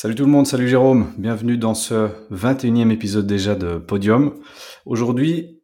Salut tout le monde, salut Jérôme, bienvenue dans ce 21e épisode déjà de Podium. Aujourd'hui,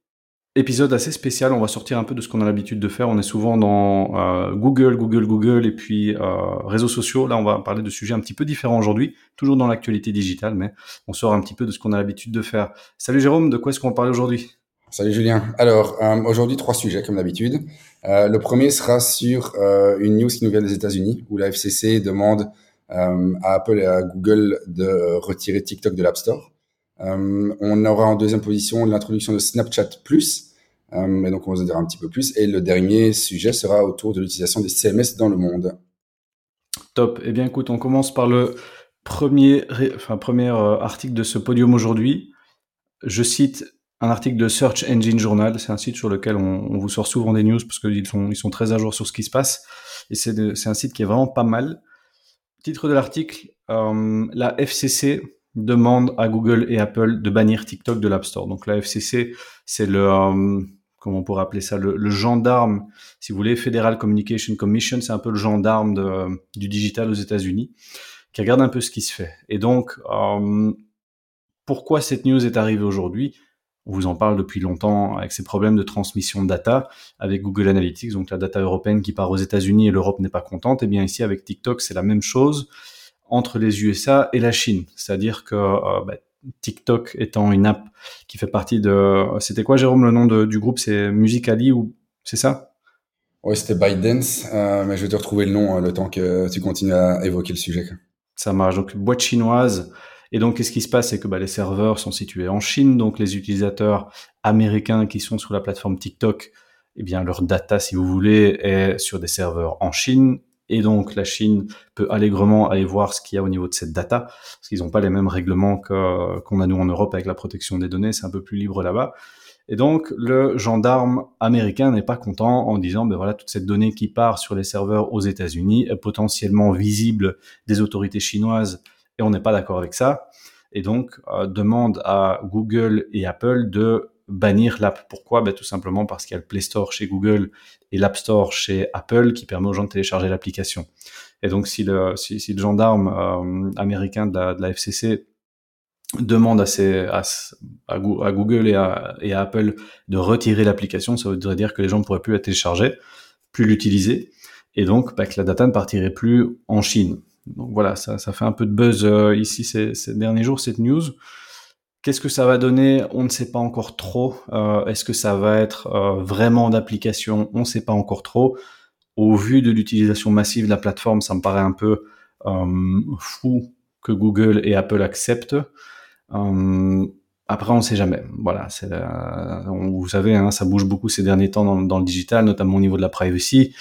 épisode assez spécial, on va sortir un peu de ce qu'on a l'habitude de faire, on est souvent dans euh, Google, Google, Google et puis euh, réseaux sociaux. Là, on va parler de sujets un petit peu différents aujourd'hui, toujours dans l'actualité digitale, mais on sort un petit peu de ce qu'on a l'habitude de faire. Salut Jérôme, de quoi est-ce qu'on va parler aujourd'hui? Salut Julien. Alors, euh, aujourd'hui, trois sujets comme d'habitude. le premier sera sur une news qui nous vient des États-Unis, où la FCC demande à Apple et à Google de retirer TikTok de l'App Store. Euh, on aura en deuxième position l'introduction de Snapchat Plus, euh, et donc on va en dire un petit peu plus. Et le dernier sujet sera autour de l'utilisation des CMS dans le monde. Top. Eh bien, écoute, on commence par le premier, enfin, premier article de ce podium aujourd'hui. Je cite un article de Search Engine Journal. C'est un site sur lequel on, on, vous sort souvent des news parce qu'ils sont, ils sont très à jour sur ce qui se passe. Et c'est un site qui est vraiment pas mal. Titre de l'article, euh, la FCC demande à Google et Apple de bannir TikTok de l'App Store. Donc la FCC, c'est le, euh, comment on pourrait appeler ça, le, gendarme, si vous voulez, Federal Communication Commission, c'est un peu le gendarme du digital aux États-Unis, qui regarde un peu ce qui se fait. Et donc, euh, pourquoi cette news est arrivée aujourd'hui? On vous en parle depuis longtemps avec ces problèmes de transmission de data avec Google Analytics, donc la data européenne qui part aux États-Unis et l'Europe n'est pas contente. Et eh bien ici avec TikTok, c'est la même chose entre les USA et la Chine. C'est-à-dire que euh, bah, TikTok étant une app qui fait partie de... C'était quoi Jérôme le nom de, du groupe? C'est Musicali ou c'est ça? Oui, c'était ByteDance, euh, mais je vais te retrouver le nom euh, le temps que tu continues à évoquer le sujet. Ça marche. Donc boîte chinoise et donc, qu'est-ce qui se passe? C'est que bah, les serveurs sont situés en Chine, donc les utilisateurs américains qui sont sur la plateforme TikTok, eh bien, leur data, si vous voulez, est sur des serveurs en Chine. Et donc, la Chine peut allègrement aller voir ce qu'il y a au niveau de cette data, parce qu'ils n'ont pas les mêmes règlements qu'on a nous en Europe avec la protection des données, c'est un peu plus libre là-bas. Et donc, le gendarme américain n'est pas content en disant, ben voilà, toute cette donnée qui part sur les serveurs aux États-Unis est potentiellement visible des autorités chinoises et on n'est pas d'accord avec ça. Et donc, euh, demande à Google et Apple de bannir l'app. Pourquoi? Ben, Tout simplement parce qu'il y a le Play Store chez Google et l'App Store chez Apple qui permet aux gens de télécharger l'application. Et donc, si le, gendarme euh, américain de la, de FCC demande à, Google et à, et à, Apple de retirer l'application, ça voudrait dire que les gens ne pourraient plus la télécharger, plus l'utiliser, et donc ben, que la data ne partirait plus en Chine. Donc voilà, ça, fait un peu de buzz euh, ici ces, derniers jours, cette news. Qu'est-ce que ça va donner? On ne sait pas encore trop. Euh, Est-ce que ça va être euh, vraiment d'application? On ne sait pas encore trop. Au vu de l'utilisation massive de la plateforme, ça me paraît un peu fou que Google et Apple acceptent. Après, on ne sait jamais. Voilà, vous savez, hein, ça bouge beaucoup ces derniers temps dans, le digital, notamment au niveau de la privacy.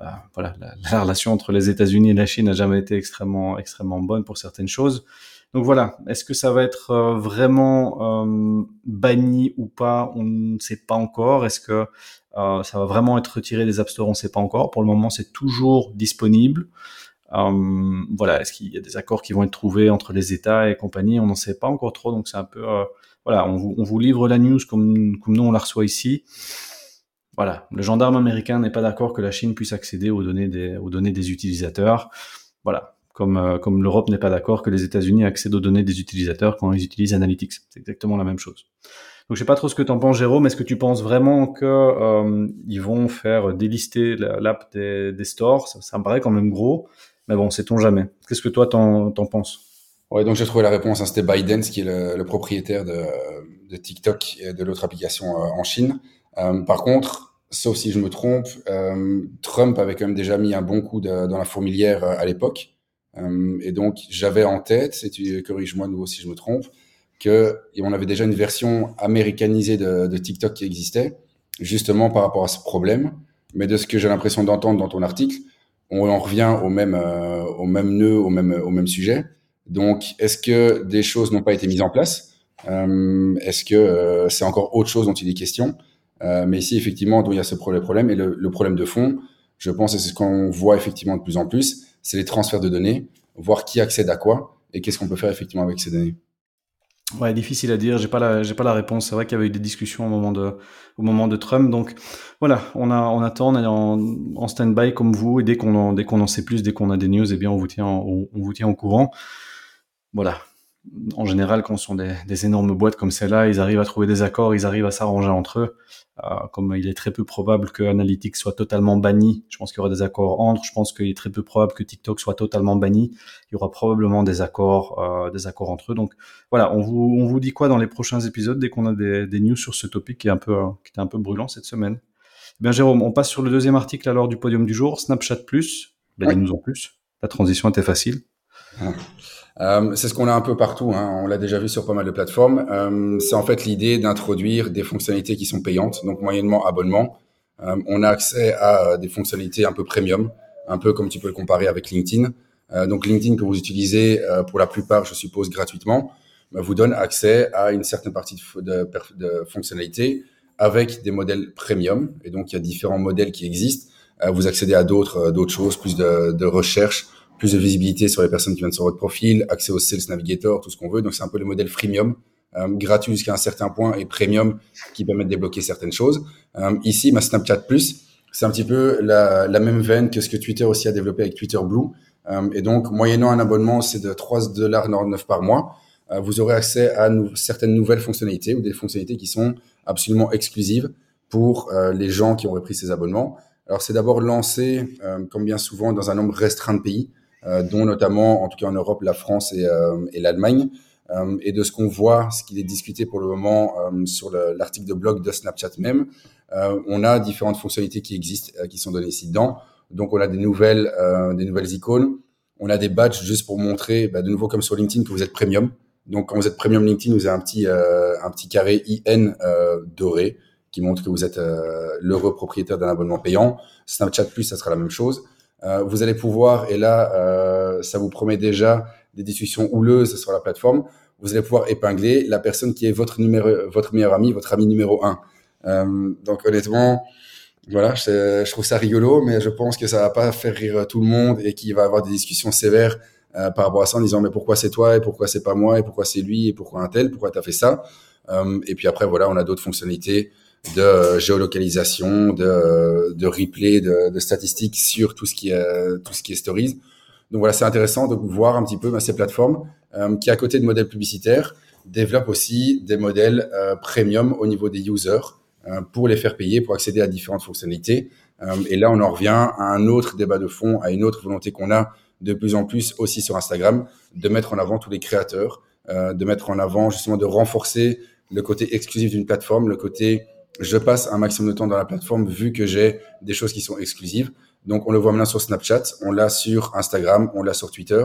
Euh, voilà, la, relation entre les États-Unis et la Chine n'a jamais été extrêmement, extrêmement bonne pour certaines choses. Donc voilà, est-ce que ça va être euh, vraiment euh, banni ou pas On ne sait pas encore. Est-ce que ça va vraiment être retiré des App On ne sait pas encore. Pour le moment, c'est toujours disponible. voilà, est-ce qu'il y a des accords qui vont être trouvés entre les États et compagnie On n'en sait pas encore trop. Donc c'est un peu, voilà, on vous, on vous, livre la news comme, comme nous on la reçoit ici voilà, le gendarme américain n'est pas d'accord que la Chine puisse accéder aux données des, aux données des utilisateurs. Voilà, comme, euh, comme l'Europe n'est pas d'accord que les États-Unis accèdent aux données des utilisateurs quand ils utilisent Analytics. C'est exactement la même chose. Donc je sais pas trop ce que tu en penses, Jérôme. Est-ce que tu penses vraiment que euh, ils vont faire délister l'app des, des, stores? Ça, me paraît quand même gros, mais bon, sait-on jamais. Qu'est-ce que toi t'en, penses? Ouais, donc j'ai trouvé la réponse. Hein, C'était Biden, qui est le, le propriétaire de, de, TikTok et de l'autre application euh, en Chine. Euh, par contre, sauf si je me trompe, euh, Trump avait quand même déjà mis un bon coup de, dans la fourmilière euh, à l'époque. Euh, et donc, j'avais en tête, et tu corriges-moi nouveau si je me trompe, que on avait déjà une version américanisée de, de, TikTok qui existait, justement par rapport à ce problème. Mais de ce que j'ai l'impression d'entendre dans ton article, on en revient au même, euh, au même nœud, au même, au même sujet. Donc, est-ce que des choses n'ont pas été mises en place? Euh, Est-ce que c'est encore autre chose dont il est question? Mais ici, effectivement, il y a ce problème. Et le, problème de fond, je pense, et c'est ce qu'on voit effectivement de plus en plus, c'est les transferts de données, voir qui accède à quoi et qu'est-ce qu'on peut faire effectivement avec ces données. Ouais, difficile à dire. J'ai pas la, j'ai pas la réponse. C'est vrai qu'il y avait eu des discussions au moment de, au moment de Trump. Donc, voilà, on a, on attend, on est en, en stand-by comme vous. Et dès qu'on en, dès qu'on en sait plus, dès qu'on a des news, eh bien, on vous tient, on, on vous tient au courant. voilà, en général, quand ce sont des, énormes boîtes comme celle-là, ils arrivent à trouver des accords, ils arrivent à s'arranger entre eux. Euh, comme il est très peu probable que Analytics soit totalement banni, je pense qu'il y aura des accords entre. Je pense qu'il est très peu probable que TikTok soit totalement banni. Il y aura probablement des accords, euh, des accords entre eux. Donc voilà, on vous, on vous dit quoi dans les prochains épisodes dès qu'on a des, des, news sur ce topic qui est un peu, qui était un peu brûlant cette semaine? Eh bien Jérôme, on passe sur le deuxième article alors du podium du jour, Snapchat Plus. Ben, nous en plus. La transition était facile. Ah. Euh, c'est ce qu'on a un peu partout, hein. on l'a déjà vu sur pas mal de plateformes. Euh, c'est en fait l'idée d'introduire des fonctionnalités qui sont payantes, donc moyennement abonnement. Euh, on a accès à des fonctionnalités un peu premium, un peu comme tu peux le comparer avec LinkedIn. Donc LinkedIn que vous utilisez pour la plupart, je suppose, gratuitement, bah, vous donne accès à une certaine partie de, fonctionnalités avec des modèles premium. Et donc il y a différents modèles qui existent. vous accédez à d'autres d'autres choses, plus de, de recherche plus de visibilité sur les personnes qui viennent sur votre profil, accès au Sales Navigator, tout ce qu'on veut. Donc c'est un peu le modèle freemium, euh, gratuit jusqu'à un certain point et premium qui permet de débloquer certaines choses. Euh, ici, ma Snapchat Plus, c'est un petit peu la, même veine que ce que Twitter aussi a développé avec Twitter Blue. Euh, et donc, moyennant un abonnement, c'est de 3,99$ par mois. Euh, vous aurez accès à certaines nouvelles fonctionnalités ou des fonctionnalités qui sont absolument exclusives pour les gens qui ont repris ces abonnements. Alors, c'est d'abord lancé, comme bien souvent, dans un nombre restreint de pays. Euh, dont notamment, en tout cas en Europe, la France et, euh, et l'Allemagne. Euh, et de ce qu'on voit, ce qui est discuté pour le moment sur l'article de blog de Snapchat même, on a différentes fonctionnalités qui existent, qui sont données ici dedans. Donc, on a des nouvelles, des nouvelles icônes. On a des badges juste pour montrer, bah, de nouveau comme sur LinkedIn, que vous êtes premium. Donc, quand vous êtes premium LinkedIn, vous avez un petit, un petit carré IN doré qui montre que vous êtes l'heureux propriétaire d'un abonnement payant. Snapchat Plus, ça sera la même chose. Euh, vous allez pouvoir, et là, euh, ça vous promet déjà des discussions houleuses sur la plateforme, vous allez pouvoir épingler la personne qui est votre numéro, votre meilleur ami, votre ami numéro un. Euh, donc honnêtement, voilà, je, je, trouve ça rigolo, mais je pense que ça va pas faire rire tout le monde et qu'il va avoir des discussions sévères euh, par rapport à ça en disant mais pourquoi c'est toi et pourquoi c'est pas moi et pourquoi c'est lui et pourquoi un tel, pourquoi tu as fait ça? Euh, et puis après voilà, on a d'autres fonctionnalités de géolocalisation, de, de replay, de, de, statistiques sur tout ce qui est tout ce qui est stories. Donc voilà, c'est intéressant de voir un petit peu bah, ces plateformes euh, qui, à côté de modèles publicitaires, développent aussi des modèles euh, premium au niveau des users euh, pour les faire payer, pour accéder à différentes fonctionnalités. Euh, et là, on en revient à un autre débat de fond, à une autre volonté qu'on a de plus en plus aussi sur Instagram, de mettre en avant tous les créateurs, euh, de mettre en avant justement de renforcer le côté exclusif d'une plateforme, le côté je passe un maximum de temps dans la plateforme vu que j'ai des choses qui sont exclusives. Donc, on le voit maintenant sur Snapchat, on l'a sur Instagram, on l'a sur Twitter.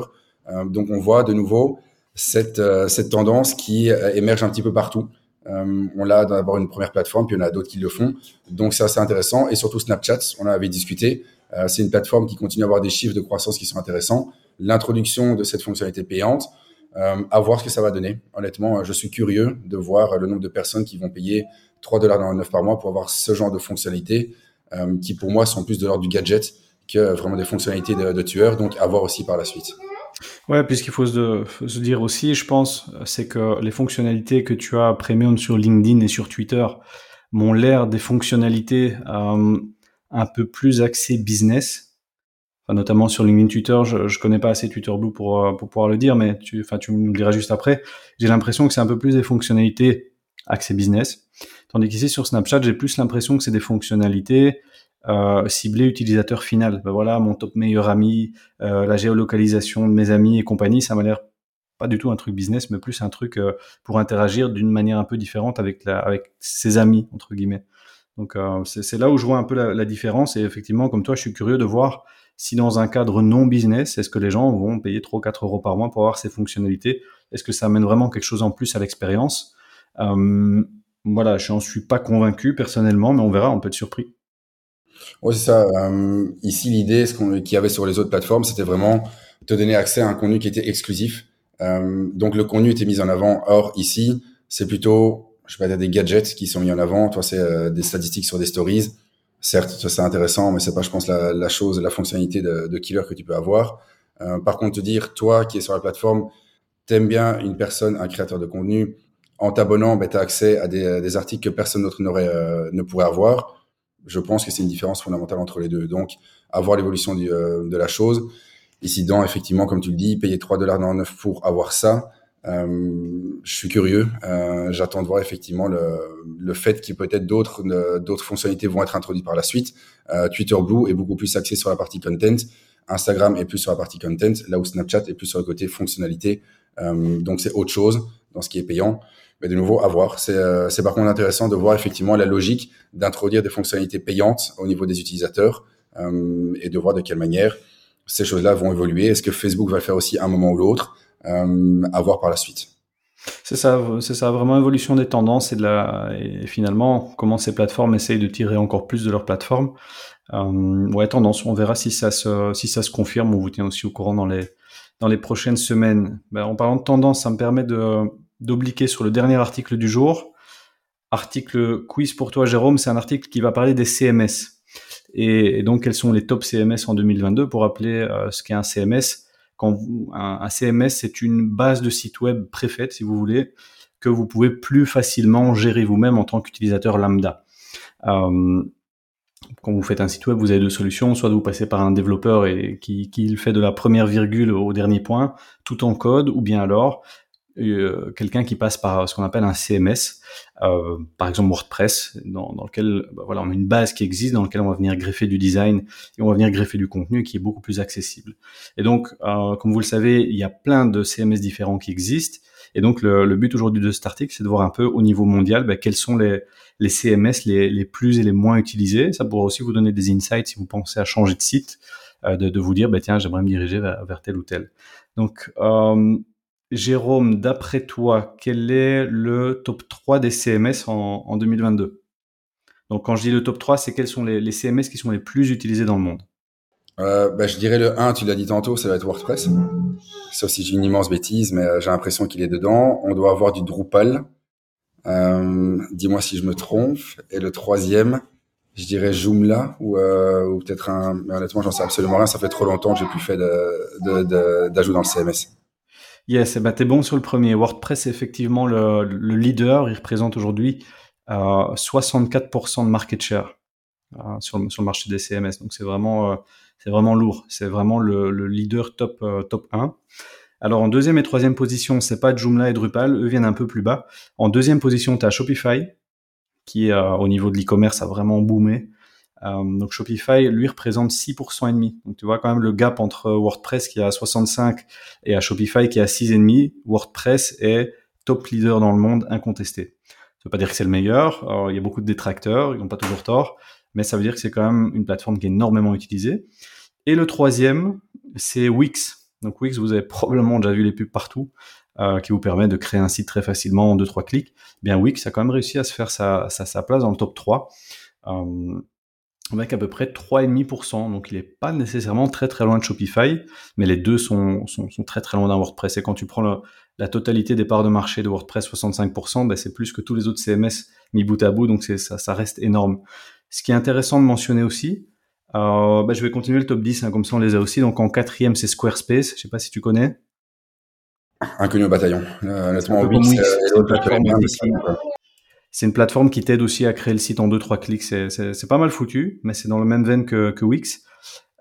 Euh, donc, on voit de nouveau cette, euh, cette tendance qui euh, émerge un petit peu partout. On l'a d'abord une première plateforme, puis en a d'autres qui le font. Donc, c'est assez intéressant. Et surtout Snapchat, on en avait discuté. c'est une plateforme qui continue à avoir des chiffres de croissance qui sont intéressants. L'introduction de cette fonctionnalité payante, à voir ce que ça va donner. Honnêtement, je suis curieux de voir le nombre de personnes qui vont payer 3,99$ par mois pour avoir ce genre de fonctionnalités euh, qui pour moi sont plus de l'ordre du gadget que vraiment des fonctionnalités de, de tueur, donc à voir aussi par la suite. Ouais, puisqu'il faut se, dire aussi, je pense, c'est que les fonctionnalités que tu as premium sur LinkedIn et sur Twitter m'ont l'air des fonctionnalités euh, un peu plus axées business. Notamment sur LinkedIn, Twitter, je, je connais pas assez Twitter Blue pour, euh, pouvoir le dire, mais tu, enfin, tu nous le diras juste après. J'ai l'impression que c'est un peu plus des fonctionnalités axées business. Tandis qu'ici sur Snapchat, j'ai plus l'impression que c'est des fonctionnalités euh, ciblées utilisateur final. Ben voilà, mon top meilleur ami, euh, la géolocalisation de mes amis et compagnie, ça m'a l'air pas du tout un truc business, mais plus un truc euh, pour interagir d'une manière un peu différente avec, la, avec ses amis, entre guillemets. Donc euh, c'est là où je vois un peu la, la, différence. Et effectivement, comme toi, je suis curieux de voir si dans un cadre non business, est-ce que les gens vont payer 3 ou 4 euros par mois pour avoir ces fonctionnalités? Est-ce que ça amène vraiment quelque chose en plus à l'expérience? Euh, voilà, je n'en suis pas convaincu personnellement, mais on verra, on peut être surpris. Oui, c'est ça. Euh, ici, l'idée, qu'il y avait sur les autres plateformes, c'était vraiment te donner accès à un contenu qui était exclusif. Euh, donc, le contenu était mis en avant. Or, ici, c'est plutôt, je sais pas, des gadgets qui sont mis en avant. Toi, c'est euh, des statistiques sur des stories. Certes, c'est intéressant, mais c'est pas, je pense, la, la, chose, la fonctionnalité de, de, killer que tu peux avoir. Euh, par contre, te dire, toi qui es sur la plateforme, t'aimes bien une personne, un créateur de contenu, en t'abonnant, ben, tu as accès à des, articles que personne d'autre euh, ne pourrait avoir. Je pense que c'est une différence fondamentale entre les deux. Donc, avoir l'évolution euh, de la chose. Ici dedans, effectivement, comme tu le dis, payer 3 dollars pour avoir ça, euh, je suis curieux. Euh, J'attends de voir effectivement le, le fait qu'il peut-être d'autres d'autres fonctionnalités vont être introduites par la suite. Euh, Twitter Blue est beaucoup plus axé sur la partie content. Instagram est plus sur la partie content, là où Snapchat est plus sur le côté fonctionnalité. Euh, donc c'est autre chose dans ce qui est payant. Mais de nouveau, à voir. C'est euh, par contre intéressant de voir effectivement la logique d'introduire des fonctionnalités payantes au niveau des utilisateurs euh, et de voir de quelle manière ces choses-là vont évoluer. Est-ce que Facebook va le faire aussi un moment ou l'autre euh, À voir par la suite. C'est ça, c'est ça, vraiment évolution des tendances et de la, et finalement comment ces plateformes essayent de tirer encore plus de leur plateforme. Euh, ouais, tendance. On verra si ça se, si ça se confirme. On vous tient aussi au courant dans les, dans les prochaines semaines. Ben, en parlant de tendance, ça me permet de, d'obliquer sur le dernier article du jour. Article quiz pour toi, Jérôme. C'est un article qui va parler des CMS. Et, donc, quels sont les top CMS en 2022 pour rappeler euh, ce qu'est un CMS. Quand un, CMS, c'est une base de site web préfaite, si vous voulez, que vous pouvez plus facilement gérer vous-même en tant qu'utilisateur lambda. Euh, quand vous faites un site web, vous avez deux solutions. Soit vous passez par un développeur et qui, qui fait de la première virgule au dernier point, tout en code, ou bien alors euh, quelqu'un qui passe par ce qu'on appelle un CMS, euh, par exemple WordPress, dans, lequel bah, voilà, on a une base qui existe, dans lequel on va venir greffer du design et on va venir greffer du contenu qui est beaucoup plus accessible. Et donc, euh, comme vous le savez, il y a plein de CMS différents qui existent. Et donc, le, but aujourd'hui de cet article, c'est de voir un peu au niveau mondial bah, quels sont les, CMS les, plus et les moins utilisés. Ça pourra aussi vous donner des insights si vous pensez à changer de site, de, vous dire, bah, tiens, j'aimerais me diriger vers, tel ou tel. Donc, Jérôme, d'après toi, quel est le top 3 des CMS en, 2022 Donc quand je dis le top 3, c'est quels sont les, CMS qui sont les plus utilisés dans le monde? Euh, bah, Je dirais le 1, tu l'as dit tantôt, ça va être WordPress. Sauf si j'ai une immense bêtise, mais euh, j'ai l'impression qu'il est dedans. On doit avoir du Drupal. Euh, dis-moi si je me trompe. Et le troisième, je dirais Joomla ou, ou peut-être un... Mais honnêtement, j'en sais absolument rien. Ça fait trop longtemps que j'ai plus fait d'ajout dans le CMS. Yes, bah t'es bon sur le premier. WordPress est effectivement le, le leader. Il représente aujourd'hui euh, 64% de market share euh, sur, le, sur, le marché des CMS. Donc c'est vraiment, euh, vraiment lourd. C'est vraiment le, le, leader top, euh, top 1. Alors en deuxième et troisième position, c'est pas Joomla et Drupal. Eux viennent un peu plus bas. En deuxième position, tu as Shopify, qui euh, au niveau de l'e-commerce a vraiment boomé. Euh, donc Shopify, lui, représente 6% et demi. Donc tu vois quand même le gap entre WordPress qui est à 65 et à Shopify qui est à 6,5. WordPress est top leader dans le monde, incontesté. Ça veut pas dire que c'est le meilleur. il y a beaucoup de détracteurs, ils n'ont pas toujours tort, mais ça veut dire que c'est quand même une plateforme qui est énormément utilisée. Et le troisième, c'est Wix. Donc Wix, vous avez probablement déjà vu les pubs partout, euh, qui vous permet de créer un site très facilement en 2-3 clics. Eh bien Wix a quand même réussi à se faire sa, place dans le top 3. Euh, avec à peu près 3,5%. Donc il n'est pas nécessairement très très loin de Shopify, mais les deux sont, sont, sont très très loin d'un WordPress. Et quand tu prends la totalité des parts de marché de WordPress, 65%, ben c'est plus que tous les autres CMS mis bout à bout, donc ça, ça reste énorme. Ce qui est intéressant de mentionner aussi, euh, ben je vais continuer le top 10, hein, comme ça on les a aussi. Donc en quatrième, c'est Squarespace, je sais pas si tu connais. Inconnu au bataillon. Euh, honnêtement, c'est une plateforme qui t'aide aussi à créer le site en deux trois clics. C'est pas mal foutu, mais c'est dans le même veine que, que Wix.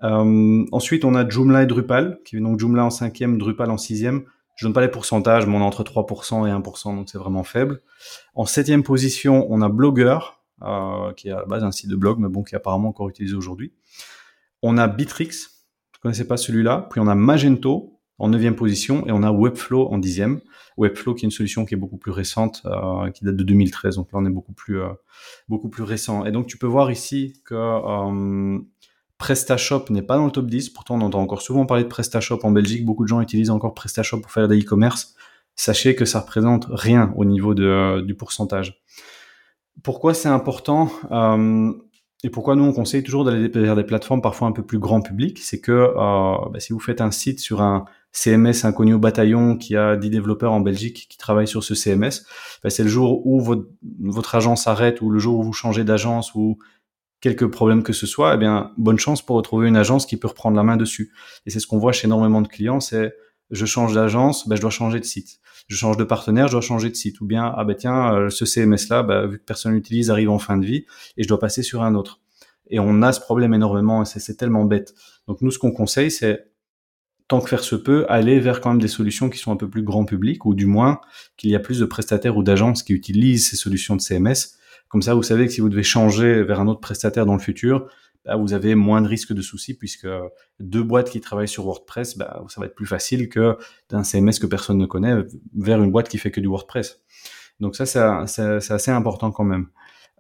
Euh, ensuite, on a Joomla et Drupal, qui est donc Joomla en cinquième, Drupal en sixième. Je donne pas les pourcentages, mais on est entre 3% et 1%, donc c'est vraiment faible. En septième position, on a Blogger, euh, qui est à la base un site de blog, mais bon, qui est apparemment encore utilisé aujourd'hui. On a Bitrix, je connaissais pas celui-là. Puis on a Magento, en neuvième position et on a Webflow en dixième. Webflow qui est une solution qui est beaucoup plus récente, euh, qui date de 2013. Donc là, on est beaucoup plus euh, beaucoup plus récent. Et donc tu peux voir ici que euh, PrestaShop n'est pas dans le top 10. Pourtant, on entend encore souvent parler de PrestaShop en Belgique. Beaucoup de gens utilisent encore PrestaShop pour faire des e-commerce. Sachez que ça représente rien au niveau de, du pourcentage. Pourquoi c'est important? Et pourquoi nous on conseille toujours d'aller vers des plateformes parfois un peu plus grand public, c'est que euh, bah, si vous faites un site sur un CMS inconnu au bataillon qui a 10 développeurs en Belgique qui travaillent sur ce CMS, bah, c'est le jour où votre, agence arrête ou le jour où vous changez d'agence ou quelques problèmes que ce soit, eh bien, bonne chance pour retrouver une agence qui peut reprendre la main dessus. Et c'est ce qu'on voit chez énormément de clients, c'est je change d'agence, ben, je dois changer de site. Je change de partenaire, je dois changer de site. Ou bien, ah ben tiens, euh, ce CMS-là, ben, vu que personne l'utilise, arrive en fin de vie et je dois passer sur un autre. Et on a ce problème énormément et c'est tellement bête. Donc nous, ce qu'on conseille, c'est tant que faire se peut, aller vers quand même des solutions qui sont un peu plus grand public, ou du moins qu'il y a plus de prestataires ou d'agences qui utilisent ces solutions de CMS. Comme ça, vous savez que si vous devez changer vers un autre prestataire dans le futur, bah, vous avez moins de risques de soucis puisque deux boîtes qui travaillent sur WordPress, bah, ça va être plus facile que d'un CMS que personne ne connaît vers une boîte qui fait que du WordPress. Donc ça, c'est assez important quand même.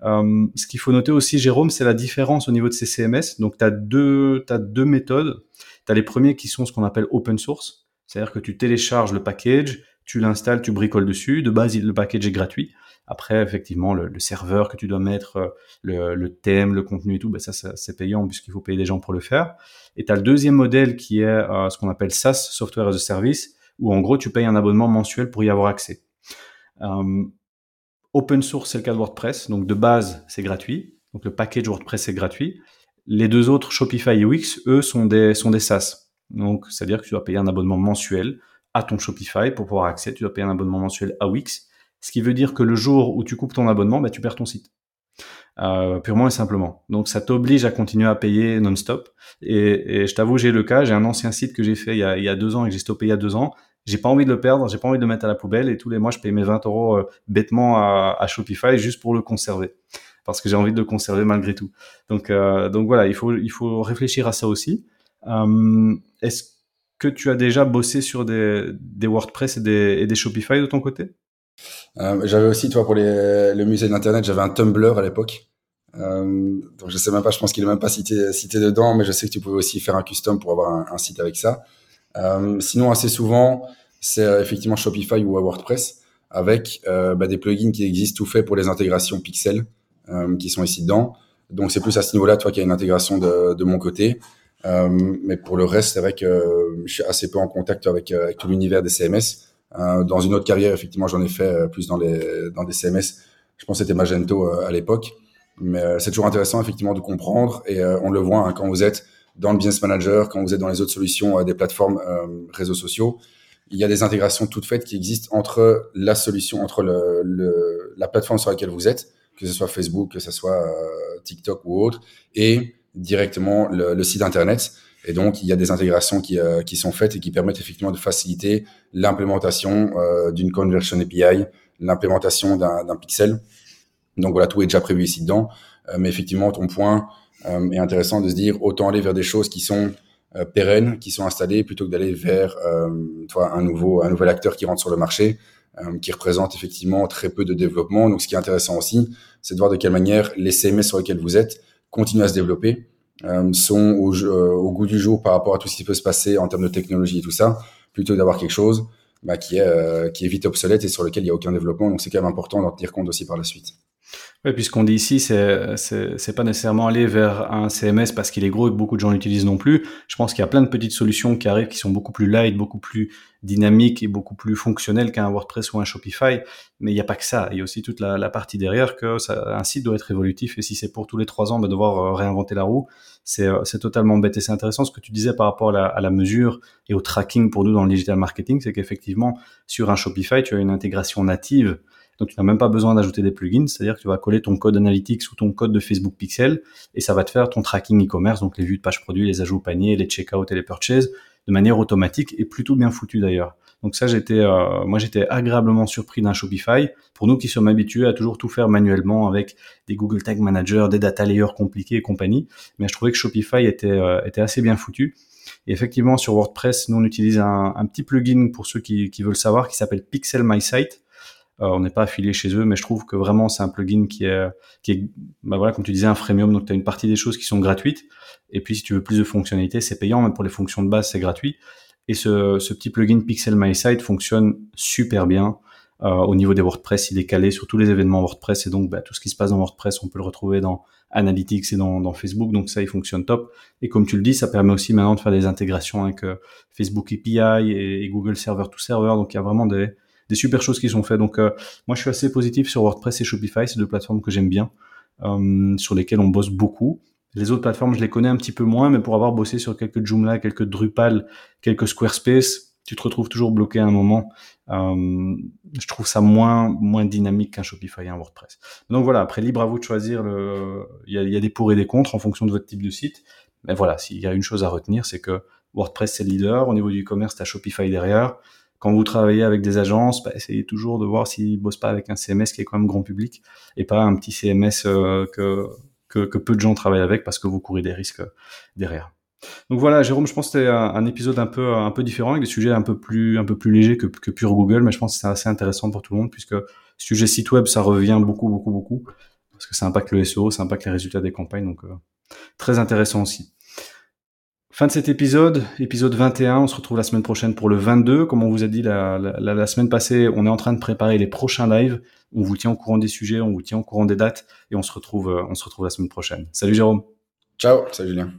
Euh, ce qu'il faut noter aussi, Jérôme, c'est la différence au niveau de ces CMS. Donc, tu as deux, as deux méthodes. Tu as les premiers qui sont ce qu'on appelle open source, c'est-à-dire que tu télécharges le package, tu l'installes, tu bricoles dessus. De base, le package est gratuit. Après, effectivement, le, serveur que tu dois mettre, euh, le, thème, le contenu et tout, ben ça, c'est payant puisqu'il faut payer des gens pour le faire. Et tu as le deuxième modèle qui est euh, ce qu'on appelle SaaS, Software as a Service, où en gros, tu payes un abonnement mensuel pour y avoir accès. Euh, Open source, c'est le cas de WordPress. Donc de base, c'est gratuit. Donc le package WordPress, c'est gratuit. Les deux autres, Shopify et Wix, eux, sont des, sont des SaaS. Donc, c'est-à-dire que tu dois payer un abonnement mensuel à ton Shopify pour pouvoir accéder. Tu dois payer un abonnement mensuel à Wix. Ce qui veut dire que le jour où tu coupes ton abonnement, bah, tu perds ton site. Euh, purement et simplement. Donc ça t'oblige à continuer à payer non-stop. Et, je t'avoue, j'ai le cas, j'ai un ancien site que j'ai fait il y, a, deux ans et que j'ai stoppé il y a deux ans j'ai pas envie de le perdre, j'ai pas envie de le mettre à la poubelle et tous les mois je paye mes 20 euros euh, bêtement à, Shopify juste pour le conserver parce que j'ai envie de le conserver malgré tout. Donc euh, donc voilà, il faut il faut réfléchir à ça aussi. Est-ce que tu as déjà bossé sur des, WordPress et des Shopify de ton côté? Euh, J'avais aussi, toi, pour le musée d'Internet, j'avais un Tumblr à l'époque. Euh, donc je sais même pas, je pense qu'il est même pas cité, dedans, mais je sais que tu pouvais aussi faire un custom pour avoir un, site avec ça. Euh, sinon, assez souvent, c'est euh, effectivement Shopify ou WordPress avec bah, des plugins qui existent tout fait pour les intégrations Pixel qui sont ici dedans. Donc c'est plus à ce niveau-là, toi, qu'il y a une intégration de, mon côté. Mais pour le reste, c'est vrai que je suis assez peu en contact avec, avec tout l'univers des CMS. Euh, dans une autre carrière, effectivement, j'en ai fait plus dans, les, dans des CMS. Je pense que c'était Magento à l'époque. Mais c'est toujours intéressant, effectivement, de comprendre. Et on le voit hein, quand vous êtes dans le business manager, quand vous êtes dans les autres solutions euh, des plateformes euh, réseaux sociaux, il y a des intégrations toutes faites qui existent entre la solution, entre le, le, la plateforme sur laquelle vous êtes, que ce soit Facebook, que ce soit euh, TikTok ou autre, et directement le, le, site internet. Et donc, il y a des intégrations qui, euh, qui sont faites et qui permettent effectivement de faciliter l'implémentation euh, d'une conversion API, l'implémentation d'un pixel. Donc voilà, tout est déjà prévu ici dedans. mais effectivement, ton point, euh, est intéressant de se dire autant aller vers des choses qui sont euh, pérennes, qui sont installées, plutôt que d'aller vers euh, un nouveau un nouvel acteur qui rentre sur le marché, qui représente effectivement très peu de développement. Donc, ce qui est intéressant aussi, c'est de voir de quelle manière les CMS sur lesquels vous êtes continuent à se développer, sont au, au, goût du jour par rapport à tout ce qui peut se passer en termes de technologie et tout ça, plutôt que d'avoir quelque chose bah, qui, est, qui est vite obsolète et sur lequel il n'y a aucun développement. Donc, c'est quand même important d'en tenir compte aussi par la suite. Oui, puisqu'on dit ici, c'est, c'est, pas nécessairement aller vers un CMS parce qu'il est gros et que beaucoup de gens l'utilisent non plus. Je pense qu'il y a plein de petites solutions qui arrivent qui sont beaucoup plus light, beaucoup plus dynamiques et beaucoup plus fonctionnelles qu'un WordPress ou un Shopify. Mais il n'y a pas que ça. Il y a aussi toute la, partie derrière que ça, un site doit être évolutif et si c'est pour tous les trois ans de devoir euh, réinventer la roue, c'est, euh, c'est totalement bête. Et c'est intéressant ce que tu disais par rapport à la, à la mesure et au tracking pour nous dans le digital marketing, c'est qu'effectivement, sur un Shopify, tu as une intégration native donc tu n'as même pas besoin d'ajouter des plugins, c'est-à-dire que tu vas coller ton code analytics ou ton code de Facebook Pixel et ça va te faire ton tracking e-commerce, donc les vues de page produit, les ajouts au panier, les checkout et les purchases de manière automatique et plutôt bien foutu d'ailleurs. Donc ça, j'étais, euh, moi, j'étais agréablement surpris d'un Shopify. Pour nous qui sommes habitués à toujours tout faire manuellement avec des Google Tag Manager, des data layers compliqués et compagnie, mais je trouvais que Shopify était, euh, était assez bien foutu. Et effectivement, sur WordPress, nous on utilise un, petit plugin pour ceux qui, qui veulent savoir qui s'appelle Pixel My Site on n'est pas affilié chez eux, mais je trouve que vraiment c'est un plugin qui est, qui est, bah voilà, comme tu disais, un freemium. Donc tu as une partie des choses qui sont gratuites. Et puis si tu veux plus de fonctionnalités, c'est payant. Même pour les fonctions de base, c'est gratuit. Et ce, ce petit plugin Pixel My Site fonctionne super bien. Euh, au niveau des WordPress, il est calé sur tous les événements WordPress et donc bah, tout ce qui se passe dans WordPress, on peut le retrouver dans Analytics et dans, dans, Facebook. Donc ça, il fonctionne top. Et comme tu le dis, ça permet aussi maintenant de faire des intégrations avec euh, Facebook API et, Google Server to Server. Donc il y a vraiment des, des super choses qui sont faites. Donc euh, moi je suis assez positif sur WordPress et Shopify, c'est deux plateformes que j'aime bien, euh, sur lesquelles on bosse beaucoup. Les autres plateformes, je les connais un petit peu moins, mais pour avoir bossé sur quelques Joomla, quelques Drupal, quelques Squarespace, tu te retrouves toujours bloqué à un moment. Euh, je trouve ça moins moins dynamique qu'un Shopify et un WordPress. Donc voilà, après libre à vous de choisir. Le... Il, y a, il y a des pour et des contre en fonction de votre type de site. Mais voilà, s'il y a une chose à retenir, c'est que WordPress c'est leader. Au niveau du e-commerce, tu as Shopify derrière. Quand vous travaillez avec des agences, bah, essayez toujours de voir s'ils bossent pas avec un CMS qui est quand même grand public et pas un petit CMS euh, que, peu de gens travaillent avec parce que vous courez des risques derrière. Donc voilà, Jérôme, je pense que c'était un, épisode un peu différent avec des sujets un peu plus un peu plus légers que, que pure Google, mais je pense que c'est assez intéressant pour tout le monde puisque sujet site web, ça revient beaucoup beaucoup beaucoup parce que ça impacte le SEO, ça impacte les résultats des campagnes, donc euh, très intéressant aussi. Fin de cet épisode, épisode 21. On se retrouve la semaine prochaine pour le 22. Comme on vous a dit la, semaine passée, on est en train de préparer les prochains lives. On vous tient au courant des sujets, on vous tient au courant des dates et on se retrouve, euh, on se retrouve la semaine prochaine. Salut Jérôme. Ciao, salut Julien.